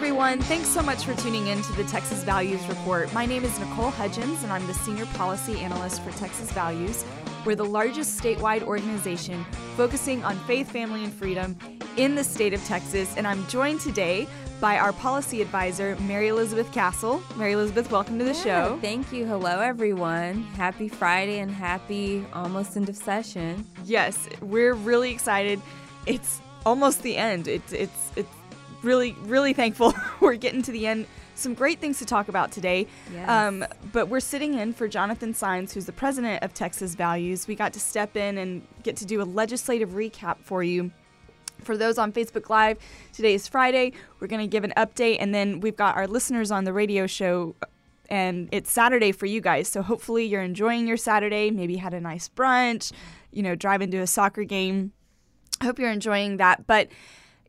everyone. Thanks so much for tuning in to the Texas Values Report. My name is Nicole Hudgens, and I'm the Senior Policy Analyst for Texas Values. We're the largest statewide organization focusing on faith, family, and freedom in the state of Texas. And I'm joined today by our policy advisor, Mary Elizabeth Castle. Mary Elizabeth, welcome to the yeah, show. Thank you. Hello, everyone. Happy Friday and happy almost end of session. Yes, we're really excited. It's almost the end. It's it's it's really really thankful we're getting to the end. Some great things to talk about today. Yes. Um, but we're sitting in for Jonathan Saenz, who's the president of Texas Values. We got to step in and get to do a legislative recap for you. For those on Facebook Live, today is Friday. We're going to give an update, and then we've got our listeners on the radio show, and it's Saturday for you guys. So hopefully you're enjoying your Saturday. Maybe had a nice brunch, you know, driving to a soccer game. I hope you're enjoying that. But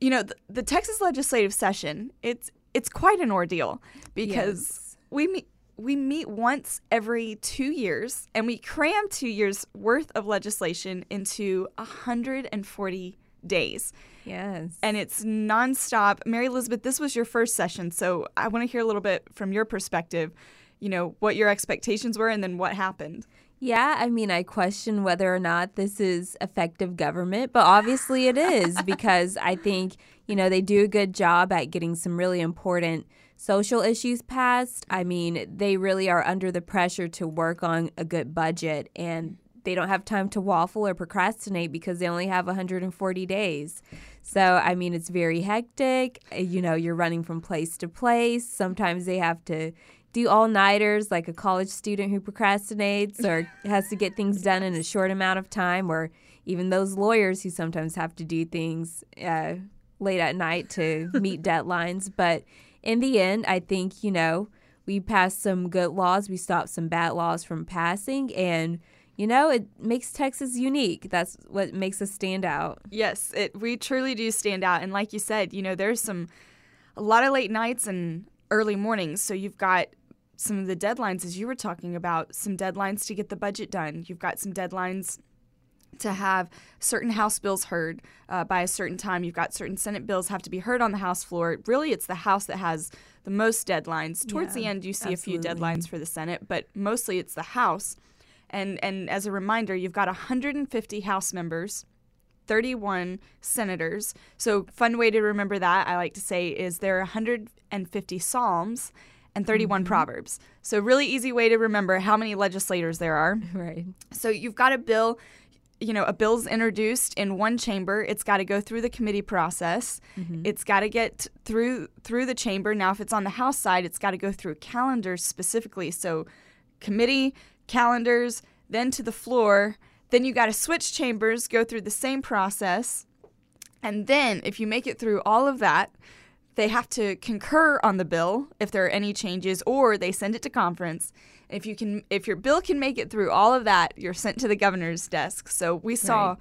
you know, the, the Texas legislative session, it's it's quite an ordeal because Yes. we meet we meet once every 2 years and we cram 2 years worth of legislation into 140 days. Yes. And it's nonstop. Mary Elizabeth, this was your first session, so I want to hear a little bit from your perspective, you know, what your expectations were and then what happened. Yeah, I mean, I question whether or not this is effective government, but obviously it is because I think, you know, they do a good job at getting some really important social issues passed. I mean, they really are under the pressure to work on a good budget and they don't have time to waffle or procrastinate because they only have 140 days. So, I mean, it's very hectic. You know, you're running from place to place. Sometimes they have to do all nighters like a college student who procrastinates or has to get things done in a short amount of time, or even those lawyers who sometimes have to do things uh, late at night to meet deadlines. But in the end, I think, you know, we passed some good laws, we stopped some bad laws from passing, and you know, it makes Texas unique. That's what makes us stand out. Yes, it we truly do stand out and like you said, you know, there's some a lot of late nights and early mornings, so you've got some of the deadlines as you were talking about, some deadlines to get the budget done. You've got some deadlines to have certain House bills heard uh, by a certain time. You've got certain Senate bills have to be heard on the House floor. Really, it's the House that has the most deadlines. Towards the end, you see a few deadlines for the Senate, but mostly it's the House. And and as a reminder, you've got 150 House members. 31 senators. So, fun way to remember that, I like to say, is there are 150 Psalms and 31 mm-hmm. Proverbs. So, really easy way to remember how many legislators there are. Right. So you've got a bill, you know, a bill's introduced in one chamber. It's got to go through the committee process. Mm-hmm. It's got to get through through the chamber. Now, if it's on the House side, it's got to go through calendars specifically. So, committee calendars, then to the floor. Then you got to switch chambers, go through the same process, and then if you make it through all of that, they have to concur on the bill if there are any changes or they send it to conference. If you can if your bill can make it through all of that you're sent to the governor's desk. So we saw Right.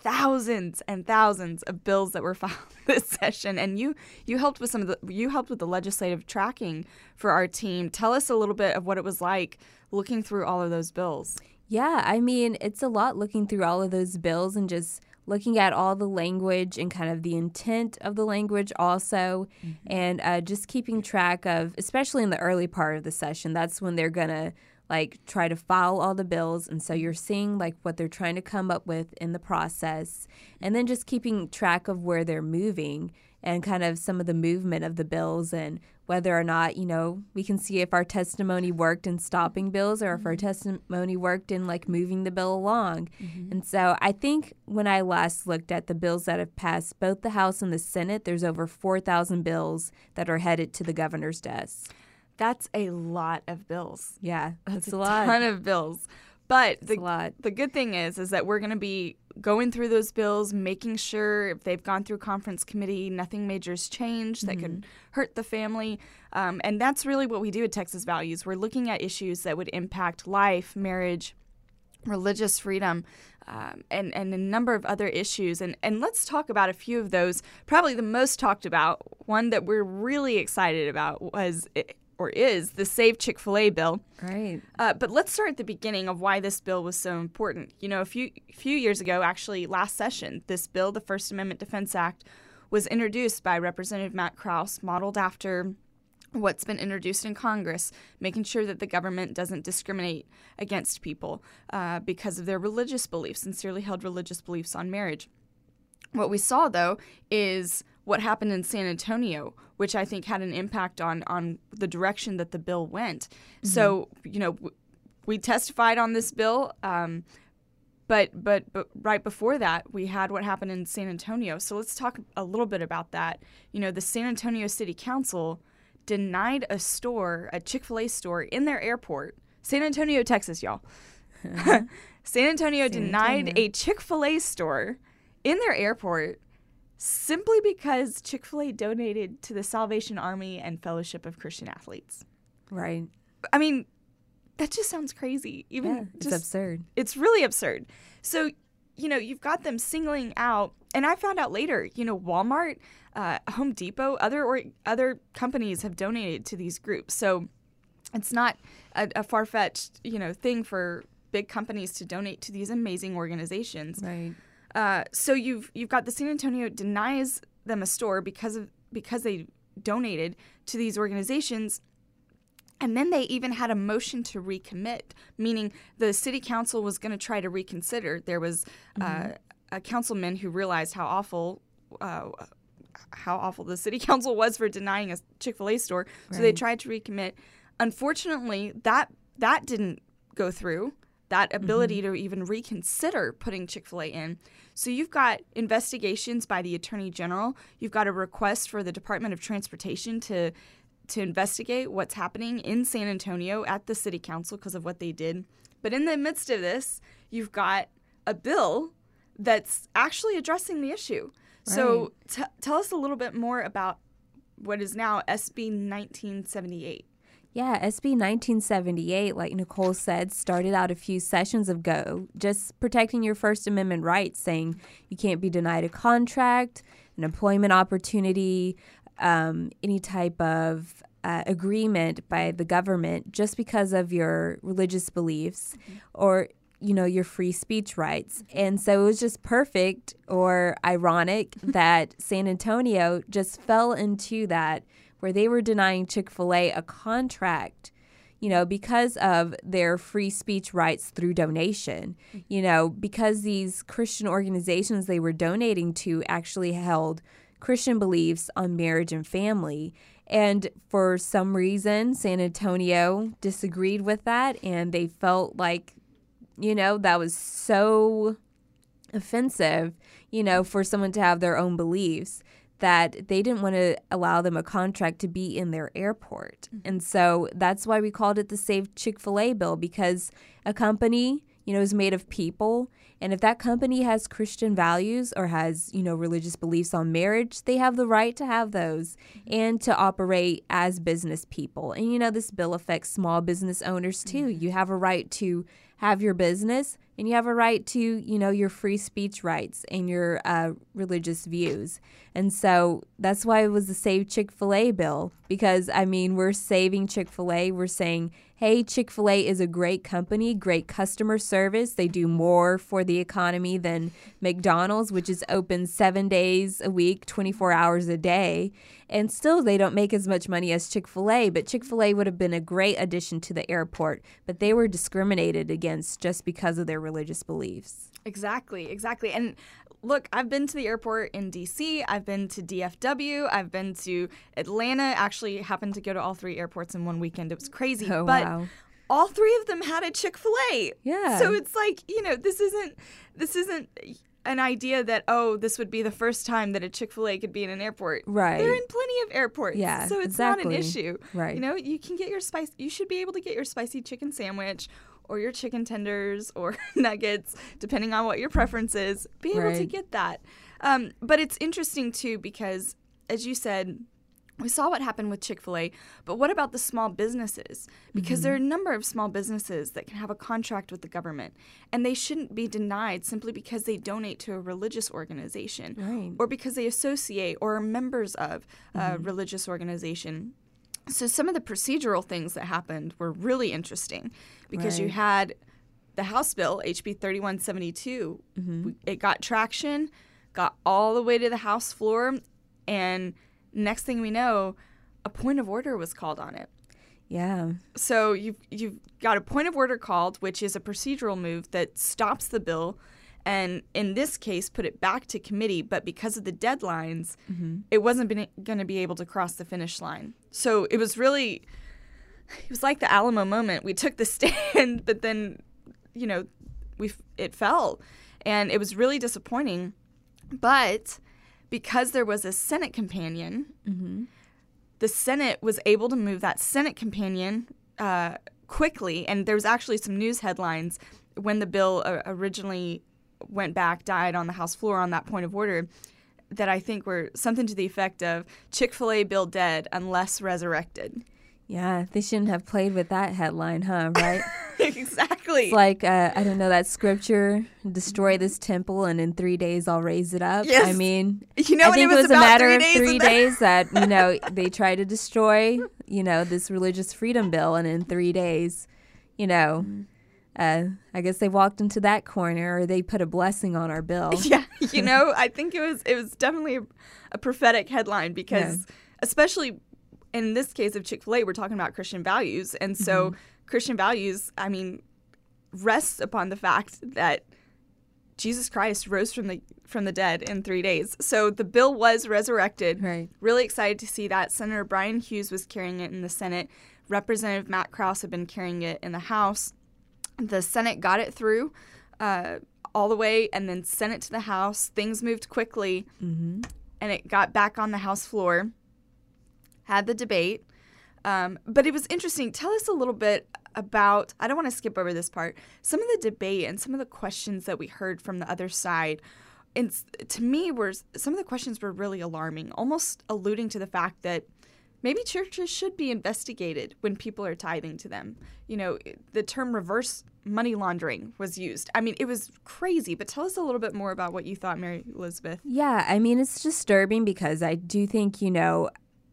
thousands and thousands of bills that were filed this session and you you helped with some of the you helped with the legislative tracking for our team. Tell us a little bit of what it was like looking through all of those bills. Yeah, I mean, it's a lot looking through all of those bills and just looking at all the language and kind of the intent of the language also, and uh, just keeping track of, especially in the early part of the session, that's when they're going to like try to file all the bills. And so you're seeing like what they're trying to come up with in the process, and then just keeping track of where they're moving and kind of some of the movement of the bills and whether or not, you know, we can see if our testimony worked in stopping bills or if our mm-hmm. testimony worked in like moving the bill along. Mm-hmm. And so I think when I last looked at the bills that have passed both the House and the Senate, there's over 4,000 bills that are headed to the governor's desk. that's a lot of bills Yeah, that's, a a lot. ton of bills but It's the lot. the good thing is is that we're going to be going through those bills making sure if they've gone through conference committee nothing major's changed that could hurt the family um, and that's really what we do at texas values we're looking at issues that would impact life marriage religious freedom um, and, and a number of other issues. And, and let's talk about a few of those. Probably the most talked about, one that we're really excited about was or is the Save Chick fil A bill. Right. Uh, but let's start at the beginning of why this bill was so important. You know, a few few years ago, actually last session, this bill, the First Amendment Defense Act, was introduced by Representative Matt Krause, modeled after what's been introduced in Congress, making sure that the government doesn't discriminate against people uh, because of their religious beliefs, sincerely held religious beliefs on marriage. What we saw, though, is what happened in San Antonio, which I think had an impact on on the direction that the bill went. Mm-hmm. So, you know, w- we testified on this bill. Um, but, but but right before that, we had what happened in San Antonio. So let's talk a little bit about that. You know, the San Antonio City Council denied a store, a Chick Fil A store in their airport, San Antonio, Texas, y'all. San Antonio San denied Antonio. a Chick Fil A store in their airport simply because Chick fil A donated to the Salvation Army and Fellowship of Christian Athletes. Right. I mean, that just sounds crazy. Even yeah, it's just, absurd. It's really absurd. So, you know, you've got them singling out, and I found out later, you know, Walmart, uh, Home Depot, other or other companies have donated to these groups. So it's not a, a far fetched, you know, thing for big companies to donate to these amazing organizations. Right. Uh, so you've you've got the San Antonio denies them a store because of because they donated to these organizations. And then they even had a motion to recommit, meaning the city council was going to try to reconsider. There was uh, mm-hmm. uh, a councilman who realized how awful uh, how awful the city council was for denying a Chick Fil A store, so they tried to recommit. Unfortunately, that that didn't go through. That ability mm-hmm. to even reconsider putting Chick Fil A in. So you've got investigations by the Attorney General. You've got a request for the Department of Transportation to to investigate what's happening in San Antonio at the City Council because of what they did. But in the midst of this, you've got a bill that's actually addressing the issue. Right. So t- tell us a little bit more about what is now SB 1978. Yeah, SB 1978, like Nicole said, started out a few sessions ago, just protecting your First Amendment rights, saying you can't be denied a contract, an employment opportunity, um, any type of uh, agreement by the government just because of your religious beliefs mm-hmm. or you know your free speech rights and so it was just perfect or ironic that san antonio just fell into that where they were denying Chick fil A a contract, you know, because of their free speech rights through donation, mm-hmm. you know, because these Christian organizations they were donating to actually held Christian beliefs on marriage and family. And for some reason, San Antonio disagreed with that and they felt like, you know, that was so offensive, you know, for someone to have their own beliefs that they didn't want to allow them a contract to be in their airport. Mm-hmm. And so that's why we called it the Save Chick fil A bill because a company, you know, is made of people. And if that company has Christian values or has, you know, religious beliefs on marriage, they have the right to have those mm-hmm. and to operate as business people. And, you know, this bill affects small business owners too. Mm-hmm. You have a right to have your business and you have a right to you know your free speech rights and your uh, religious views. And so that's why it was the save chick-fil-a bill because i mean we're saving chick-fil-a. We're saying hey chick-fil-a is a great company great customer service they do more for the economy than mcdonald's which is open seven days a week 24 hours a day and still they don't make as much money as chick-fil-a but chick-fil-a would have been a great addition to the airport but they were discriminated against just because of their religious beliefs. Exactly, exactly. And look, I've been to the airport in DC, I've been to DFW, I've been to Atlanta. Actually, happened to go to all three airports in one weekend. It was crazy. Oh, but wow. all three of them had a Chick-fil-A. Yeah. So it's like, you know, this isn't this isn't an idea that oh this would be the first time that a chick-fil-a could be in an airport right they're in plenty of airports yeah so it's exactly. not an issue right you know you can get your spice you should be able to get your spicy chicken sandwich or your chicken tenders or nuggets depending on what your preference is be able right. to get that um, but it's interesting too because as you said we saw what happened with Chick fil A, but what about the small businesses? Because mm-hmm. there are a number of small businesses that can have a contract with the government, and they shouldn't be denied simply because they donate to a religious organization right. or because they associate or are members of mm-hmm. a religious organization. So, some of the procedural things that happened were really interesting because right. you had the House bill, HB 3172, mm-hmm. it got traction, got all the way to the House floor And next thing we know, a point of order was called on it. Yeah. So you've you've got a point of order called, which is a procedural move that stops the bill, and in this case, put it back to committee. But because of the deadlines, mm-hmm. it wasn't going to be able to cross the finish line. So it was really, it was like the Alamo moment. We took the stand, but then, you know, we it fell, and it was really disappointing. But because there was a Senate companion. Mm-hmm the Senate was able to move that Senate companion uh, quickly, and there was actually some news headlines when the bill uh, originally went back, died on the House floor on that point of order, that I think were something to the effect of Chick fil A bill dead unless resurrected. Yeah, they shouldn't have played with that headline, huh? Right? exactly. It's like uh, I don't know that scripture: "Destroy this temple, and in three days I'll raise it up." Yes. I mean, you know, I think it was, was a matter three of three days that you know they tried to destroy, you know, this religious freedom bill, and in three days, you know. Mm-hmm. Uh, I guess they walked into that corner, or they put a blessing on our bill. Yeah, you know, I think it was it was definitely a, a prophetic headline because, Yeah. especially in this case of Chick Fil A, we're talking about Christian values, and so Mm-hmm. Christian values, I mean, rests upon the fact that Jesus Christ rose from the from the dead in three days. So the bill was resurrected. Right. Really excited to see that. Senator Bryan Hughes was carrying it in the Senate. Representative Matt Krause had been carrying it in the House. The Senate got it through uh, all the way and then sent it to the House. Things moved quickly, Mm-hmm. and it got back on the House floor. Had the debate, um, but it was interesting. Tell us a little bit about. I don't want to skip over this part. Some of the debate and some of the questions that we heard from the other side. And to me, were some of the questions were really alarming, almost alluding to the fact that maybe churches should be investigated when people are tithing to them. You know, the term reverse money laundering was used. I mean, it was crazy. But tell us a little bit more about what you thought, Mary Elizabeth. Yeah, I mean, it's disturbing because I do think, you know,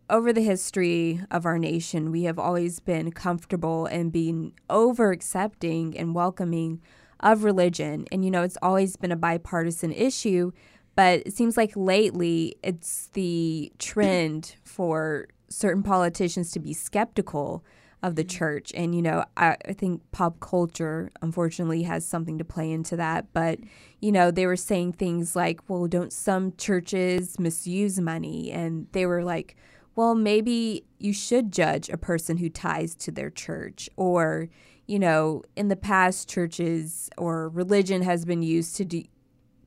over the history of our nation, we have always been comfortable and being over accepting and welcoming of religion. And, you know, it's always been a bipartisan issue. But it seems like lately it's the trend for certain politicians to be skeptical of the mm-hmm. church. And, you know, I, I think pop culture, unfortunately, has something to play into that. But, you know, they were saying things like, well, don't some churches misuse money? And they were like, well, maybe you should judge a person who ties to their church. Or, you know, in the past, churches or religion has been used to do,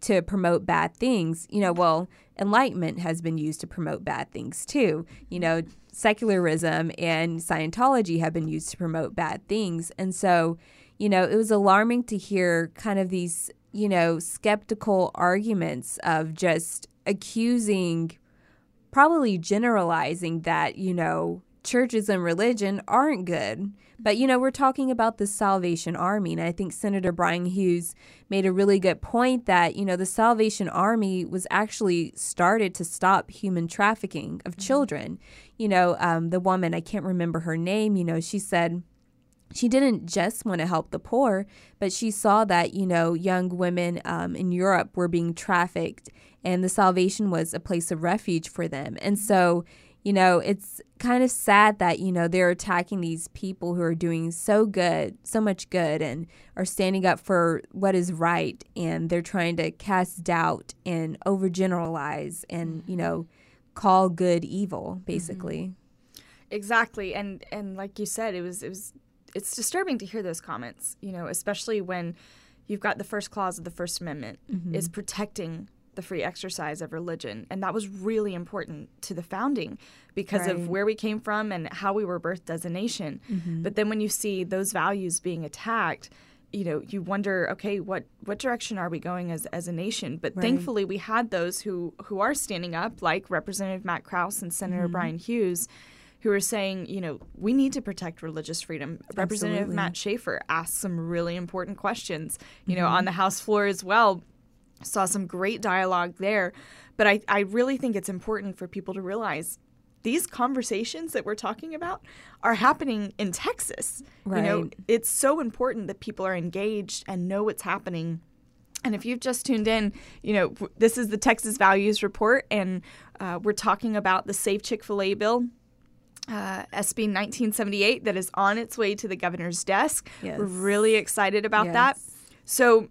to promote bad things. You know, well, enlightenment has been used to promote bad things too. You know, secularism and Scientology have been used to promote bad things. And so, you know, it was alarming to hear kind of these, you know, skeptical arguments of just accusing probably generalizing that, you know, churches and religion aren't good. But, you know, we're talking about the Salvation Army. And I think Senator Bryan Hughes made a really good point that, you know, the Salvation Army was actually started to stop human trafficking of children. You know, um, the woman, I can't remember her name, you know, she said, she didn't just want to help the poor, but she saw that, you know, young women um, in Europe were being trafficked and the salvation was a place of refuge for them. And so, you know, it's kind of sad that, you know, they're attacking these people who are doing so good, so much good, and are standing up for what is right. And they're trying to cast doubt and overgeneralize and, you know, call good evil, mm-hmm. basically. Exactly, and and like you said, it was it was it's disturbing to hear those comments. You know, especially when you've got the first clause of the First Amendment mm-hmm. is protecting the free exercise of religion, and that was really important to the founding because Right. of where we came from and how we were birthed as a nation. Mm-hmm. But then when you see those values being attacked. You know, you wonder, okay, what what direction are we going as as a nation? But Right. thankfully, we had those who who are standing up, like Representative Matt Krause and Senator mm-hmm. Bryan Hughes, who are saying, you know, we need to protect religious freedom. Representative Matt Schaefer asked some really important questions, you know, on mm-hmm. the House floor as well. Saw some great dialogue there. But I, I really think it's important for people to realize these conversations that we're talking about are happening in Texas. Right. You know, it's so important that people are engaged and know what's happening And if you've just tuned in, you know, this is the Texas Values Report, and uh, we're talking about the Safe Chick fil A bill. Uh, SB 1978 that is on its way to the governor's desk. Yes. We're really excited about that. So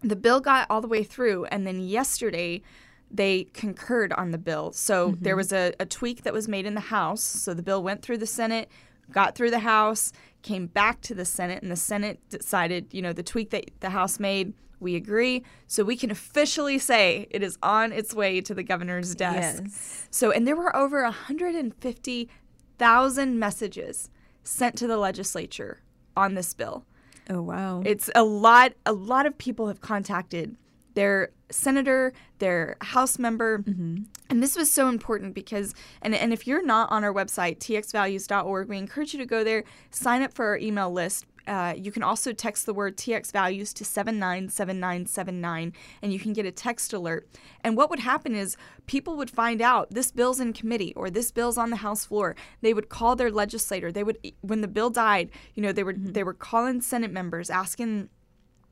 the bill got all the way through, and then yesterday they concurred on the bill. So mm-hmm. there was a, a tweak that was made in the House. So the bill went through the Senate, got through the House, came back to the Senate, and the Senate decided, you know, the tweak that the House made. We agree. So we can officially say it is on its way to the governor's desk. Yes. So, and there were over 150,000 messages sent to the legislature on this bill. Oh wow. It's a lot. A lot of people have contacted their senator, their House member, mm-hmm. and this was so important because. And and if you're not on our website txvalues.org, we encourage you to go there, sign up for our email list. Uh, you can also text the word TX values to 797979 and you can get a text alert. And what would happen is people would find out this bill's in committee or this bill's on the House floor. They would call their legislator. They would when the bill died, you know, they were they were calling Senate members asking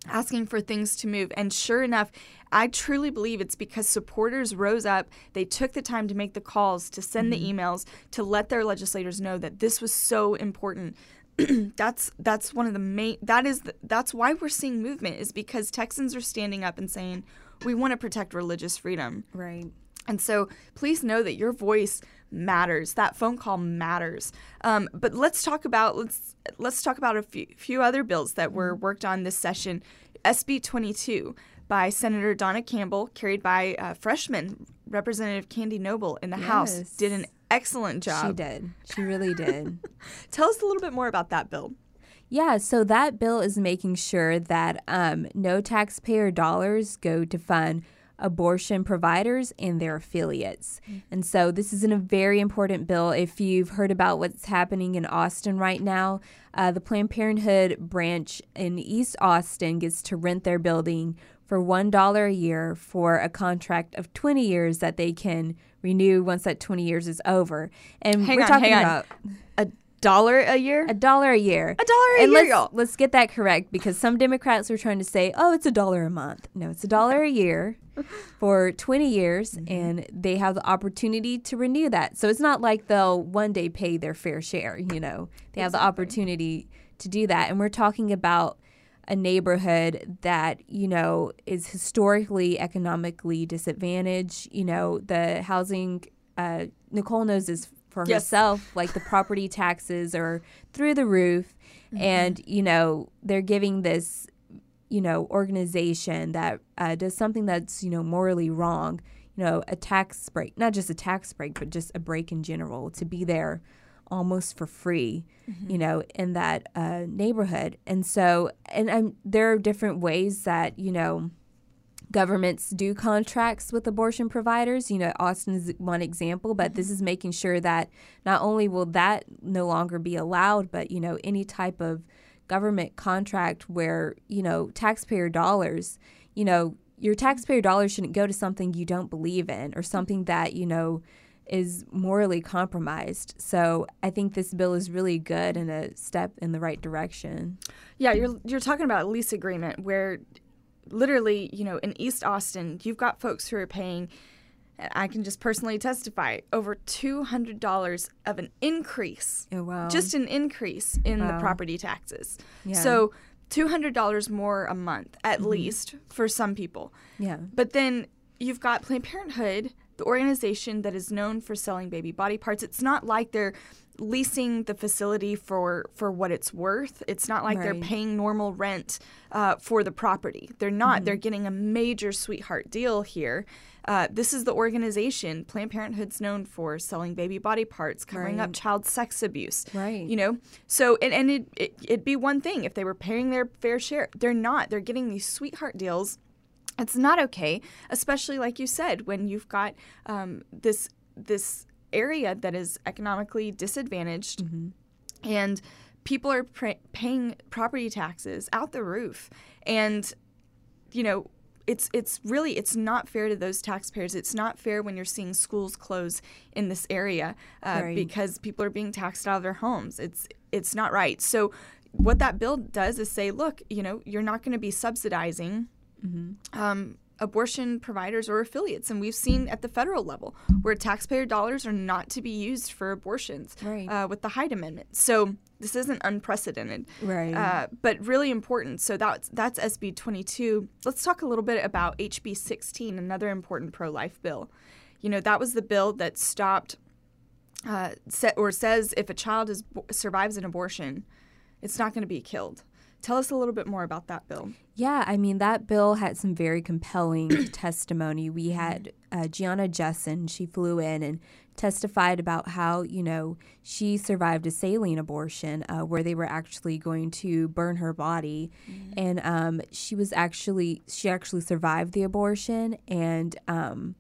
asking for things to move. And sure enough, I truly believe it's because supporters rose up. They took the time to make the calls, to send the emails, to let their legislators know that this was so important. that's that's one of the main that is the, that's why we're seeing movement is because Texans are standing up and saying we want to protect religious freedom. right. And so please know that your voice matters. That phone call matters. Um, but let's talk about let's let's talk about a few, few other bills that were worked on this session. SB 22 by Senator Donna Campbell, carried by uh, freshman Representative Candy Noble in the House, Yes. did an excellent job. She did. She really did. Tell us a little bit more about that bill. Yeah, so that bill is making sure that um, no taxpayer dollars go to fund abortion providers and their affiliates. And so this is in a very important bill. If you've heard about what's happening in Austin right now, uh, the Planned Parenthood branch in East Austin gets to rent their building for $1 a year for a contract of 20 years that they can renew once that 20 years is over. And Hang we're on, talking about A dollar a year? a dollar a year. A dollar a and year, let's, y'all. Let's get that correct because some Democrats are trying to say, oh, it's a dollar a month. No, it's a dollar a year for 20 years, Mm-hmm. and they have the opportunity to renew that. So it's not like they'll one day pay their fair share, you know, they have the opportunity to do that. And we're talking about a neighborhood that you know is historically economically disadvantaged you know the housing uh, nicole knows this for Yes. herself like the property taxes are through the roof and you know they're giving this you know organization that uh, does something that's you know morally wrong you know a tax break not just a tax break but just a break in general to be there almost for free you know in that uh, neighborhood. And so and um, there are different ways that you know governments do contracts with abortion providers. You know, Austin is one example, but this is making sure that not only will that no longer be allowed, but, you know, any type of government contract where, you know, taxpayer dollars, you know, your taxpayer dollars shouldn't go to something you don't believe in or something that, you know, is morally compromised. So I think this bill is really good and a step in the right direction. Yeah, you're you're talking about a lease agreement where literally, you know, in East Austin, you've got folks who are paying I can just personally testify over $200 of an increase. Oh, wow. Just an increase in the property taxes. Yeah. Mm-hmm. So, $200 more a month at least for some people. yeah. But then you've got Planned Parenthood, the organization that is known for selling baby body parts. It's not like they're leasing the facility for for what it's worth. It's not like they're paying normal rent uh, for the property. They're not. Mm-hmm. They're getting a major sweetheart deal here. Uh, this is the organization Planned Parenthood's known for selling baby body parts, covering up child sex abuse. Right. You know, so and, and it, it it'd be one thing if they were paying their fair share. They're not. They're getting these sweetheart deals it's not okay, especially like you said, when you've got um, this this area that is economically disadvantaged, and people are paying property taxes out the roof, and you know. It's it's really it's not fair to those taxpayers. It's not fair when you're seeing schools close in this area uh, Right. because people are being taxed out of their homes. It's it's not right. So what that bill does is say, look, you know, you're not going to be subsidizing mm-hmm. um, abortion providers or affiliates. And we've seen at the federal level where taxpayer dollars are not to be used for abortions right. uh, with the Hyde Amendment. So this isn't unprecedented, right? Uh, but really important. So that's that's SB 22. Let's talk a little bit about HB 16, another important pro-life bill. You know that was the bill that stopped uh, set, or says if a child is survives an abortion, it's not going to be killed. Tell us a little bit more about that bill. Yeah, I mean, that bill had some very compelling testimony. We had uh, Gianna Jessen, she flew in and testified about how, you know, she survived a saline abortion uh, where they were actually going to burn her body. Mm-hmm. And um, she was actually, she actually survived the abortion. And um,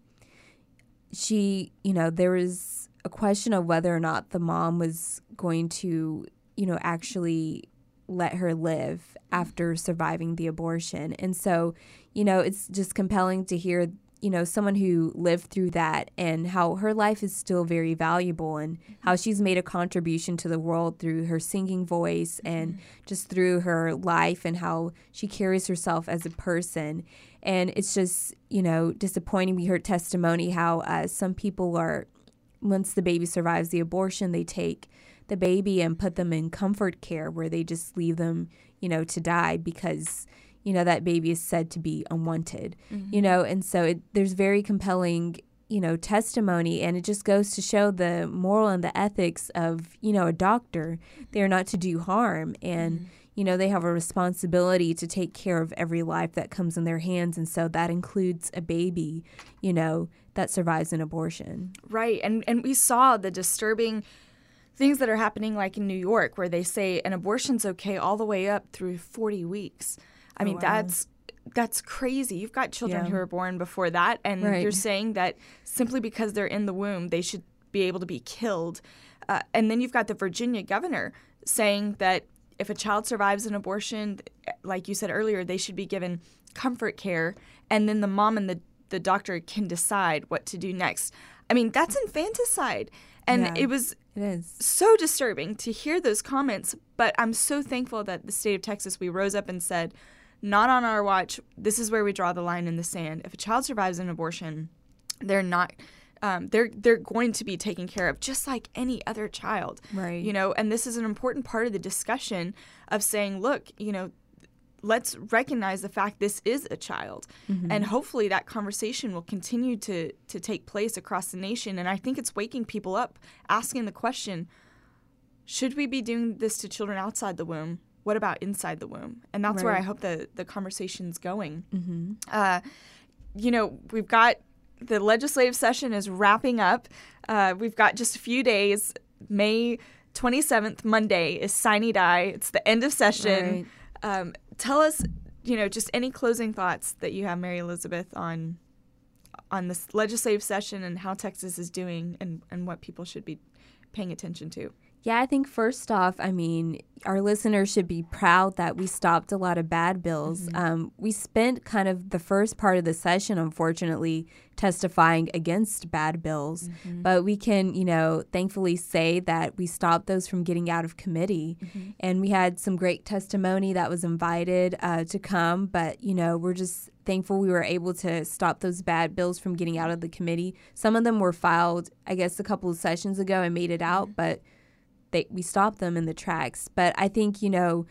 she, you know, there was a question of whether or not the mom was going to, you know, actually let her live after surviving the abortion. And so, you know, it's just compelling to hear, you know, someone who lived through that and how her life is still very valuable and how she's made a contribution to the world through her singing voice and just through her life and how she carries herself as a person. And it's just, you know, disappointing. We heard testimony how uh, some people are, once the baby survives the abortion, they take the baby and put them in comfort care where they just leave them, you know, to die because you know that baby is said to be unwanted. Mm-hmm. You know, and so it, there's very compelling you know testimony and it just goes to show the moral and the ethics of you know a doctor they're not to do harm and mm-hmm. you know they have a responsibility to take care of every life that comes in their hands and so that includes a baby you know that survives an abortion right and and we saw the disturbing things that are happening like in New York where they say an abortion's okay all the way up through 40 weeks. I oh, mean, wow. that's that's crazy. You've got children yeah. who are born before that and right. you're saying that simply because they're in the womb, they should be able to be killed. Uh, and then you've got the Virginia governor saying that if a child survives an abortion, like you said earlier, they should be given comfort care and then the mom and the the doctor can decide what to do next. I mean, that's infanticide. And yeah, it was it is so disturbing to hear those comments, but I'm so thankful that the state of Texas we rose up and said, not on our watch. This is where we draw the line in the sand. If a child survives an abortion, they're not um, they're they're going to be taken care of just like any other child, right? You know, and this is an important part of the discussion of saying, look, you know, let's recognize the fact this is a child. Mm-hmm. and hopefully that conversation will continue to to take place across the nation. And i think it's waking people up asking the question should we be doing this to children outside the womb? What about inside the womb? And that's right. where i hope the the conversation's going. Mm-hmm. uh, you know we've got the legislative session is wrapping up. Uh, we've got just a few days. May 27th monday is sine die it's the end of session. Right. um, tell us, you know, just any closing thoughts that you have, Mary Elizabeth, on on this legislative session and how Texas is doing and, and what people should be paying attention to. Yeah, I think first off, I mean, our listeners should be proud that we stopped a lot of bad bills. Mm-hmm. Um, we spent kind of the first part of the session, unfortunately, testifying against bad bills, mm-hmm. but we can, you know, thankfully say that we stopped those from getting out of committee. Mm-hmm. And we had some great testimony that was invited uh, to come, but, you know, we're just thankful we were able to stop those bad bills from getting out of the committee. Some of them were filed, I guess, a couple of sessions ago and made it out, mm-hmm. but they we stop them in the tracks. But I think you know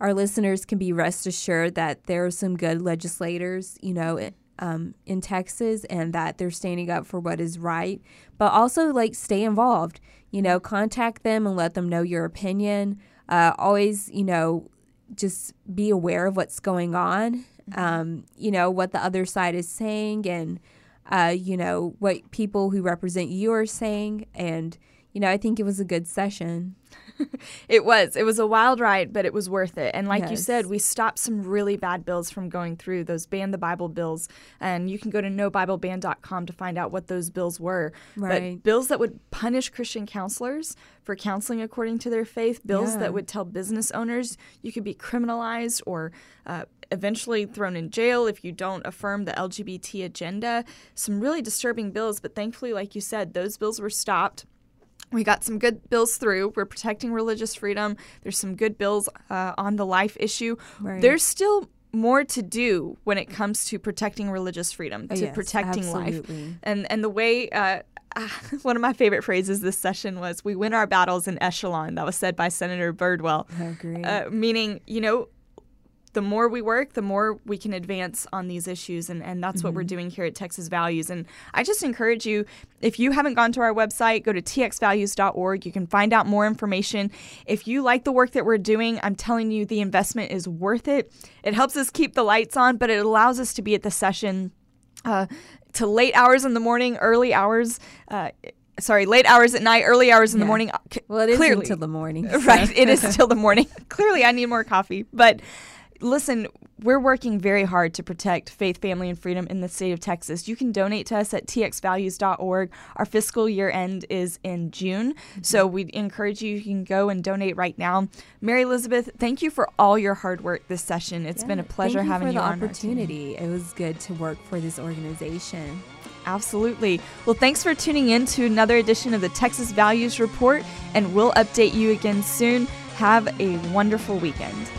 our listeners can be rest assured that there are some good legislators, you know, um, in Texas, and that they're standing up for what is right. But also, like, stay involved. You know, contact them and let them know your opinion. Uh, always, you know, just be aware of what's going on. Mm-hmm. Um, you know what the other side is saying, and uh, you know what people who represent you are saying, and you know, I think it was a good session. it was. It was a wild ride, but it was worth it. And like yes. you said, we stopped some really bad bills from going through, those ban the Bible bills. And you can go to nobibleban.com to find out what those bills were. Right. But bills that would punish Christian counselors for counseling according to their faith, bills yeah. that would tell business owners you could be criminalized or uh, eventually thrown in jail if you don't affirm the LGBT agenda. Some really disturbing bills, but thankfully, like you said, those bills were stopped we got some good bills through. We're protecting religious freedom. There's some good bills uh, on the life issue. Right. There's still more to do when it comes to protecting religious freedom, Oh, to yes, protecting life. And and the way uh, one of my favorite phrases this session was, "We win our battles in echelon." That was said by Senator Birdwell, Oh, uh, meaning you know. The more we work, the more we can advance on these issues. And, and that's what we're doing here at Texas Values. And I just encourage you, if you haven't gone to our website, go to txvalues.org. You can find out more information. If you like the work that we're doing, I'm telling you, the investment is worth it. It helps us keep the lights on, but it allows us to be at the session uh, to late hours in the morning, early hours. Uh, sorry, late hours at night, early hours in the morning. Well, it is clearly, until the morning. so- right. It is still the morning. Clearly, I need more coffee. But listen, we're working very hard to protect faith, family, and freedom in the state of Texas. You can donate to us at txvalues.org. Our fiscal year end is in June. Mm-hmm. So we encourage you, you can go and donate right now. Mary Elizabeth, thank you for all your hard work this session. It's been a pleasure thank you having for you the on opportunity. It was good to work for this organization. Absolutely. Well, thanks for tuning in to another edition of the Texas Values Report, and we'll update you again soon. Have a wonderful weekend.